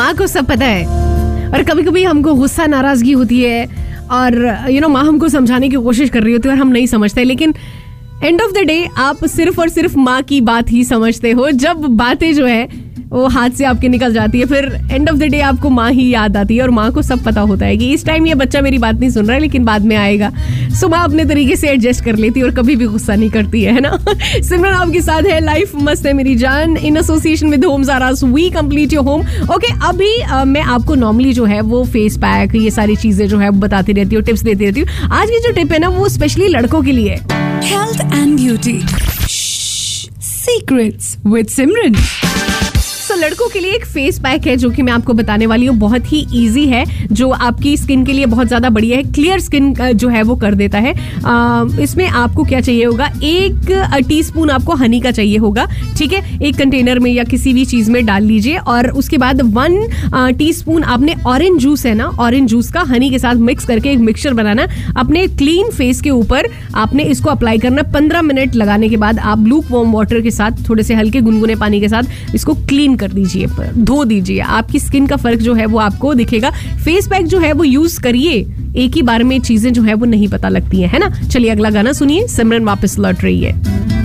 माँ को सब पता है। और कभी कभी हमको गुस्सा नाराज़गी होती है और यू you नो know, माँ हमको समझाने की कोशिश कर रही होती है और हम नहीं समझते लेकिन एंड ऑफ़ द डे आप सिर्फ़ और सिर्फ़ माँ की बात ही समझते हो। जब बातें जो है वो हाथ से आपके निकल जाती है फिर एंड ऑफ़ द डे आपको माँ ही याद आती है और माँ को सब पता होता है कि इस टाइम ये बच्चा मेरी बात नहीं सुन रहा है लेकिन बाद में आएगा। सो माँ अपने तरीके से एडजस्ट कर लेती है और कभी भी गुस्सा नहीं करती है ना? सिमरन आपके साथ है लाइफ मस्त है मेरी जान। In association with home जारास we complete your home okay अभी uh, मैं आपको नॉर्मली जो है वो फेस पैक ये सारी चीज़ें जो है बताती रहती हूँ टिप्स देती रहती हूँ। आज की जो टिप है ना वो स्पेशली लड़कों के लिए health and beauty Shh. Secrets with Simran. So लड़कों के लिए एक फेस पैक है जो कि मैं आपको बताने वाली हूँ। बहुत ही इजी है जो आपकी स्किन के लिए बहुत ज़्यादा बढ़िया है। क्लियर स्किन जो है वो कर देता है। आ, इसमें आपको क्या चाहिए होगा? एक टी आपको हनी का चाहिए होगा ठीक है? एक कंटेनर में या किसी भी चीज़ में डाल लीजिए और उसके बाद वन टी आपने ऑरेंज जूस है ना ऑरेंज जूस का हनी के साथ मिक्स करके एक मिक्सचर बनाना। अपने क्लीन फेस के ऊपर आपने इसको अप्लाई करना। पंद्रह मिनट लगाने के बाद आप लूक वॉर्म वाटर के साथ थोड़े से हल्के गुनगुने पानी के साथ इसको क्लीन कर दीजिए धो दीजिए। आपकी स्किन का फ़र्क जो है वो आपको दिखेगा। फेस पैक जो है वो यूज़ करिए। एक ही बार में चीज़ें जो है वो नहीं पता लगती है, है ना? चलिए अगला गाना सुनिए। सिमरन वापस लौट रही है।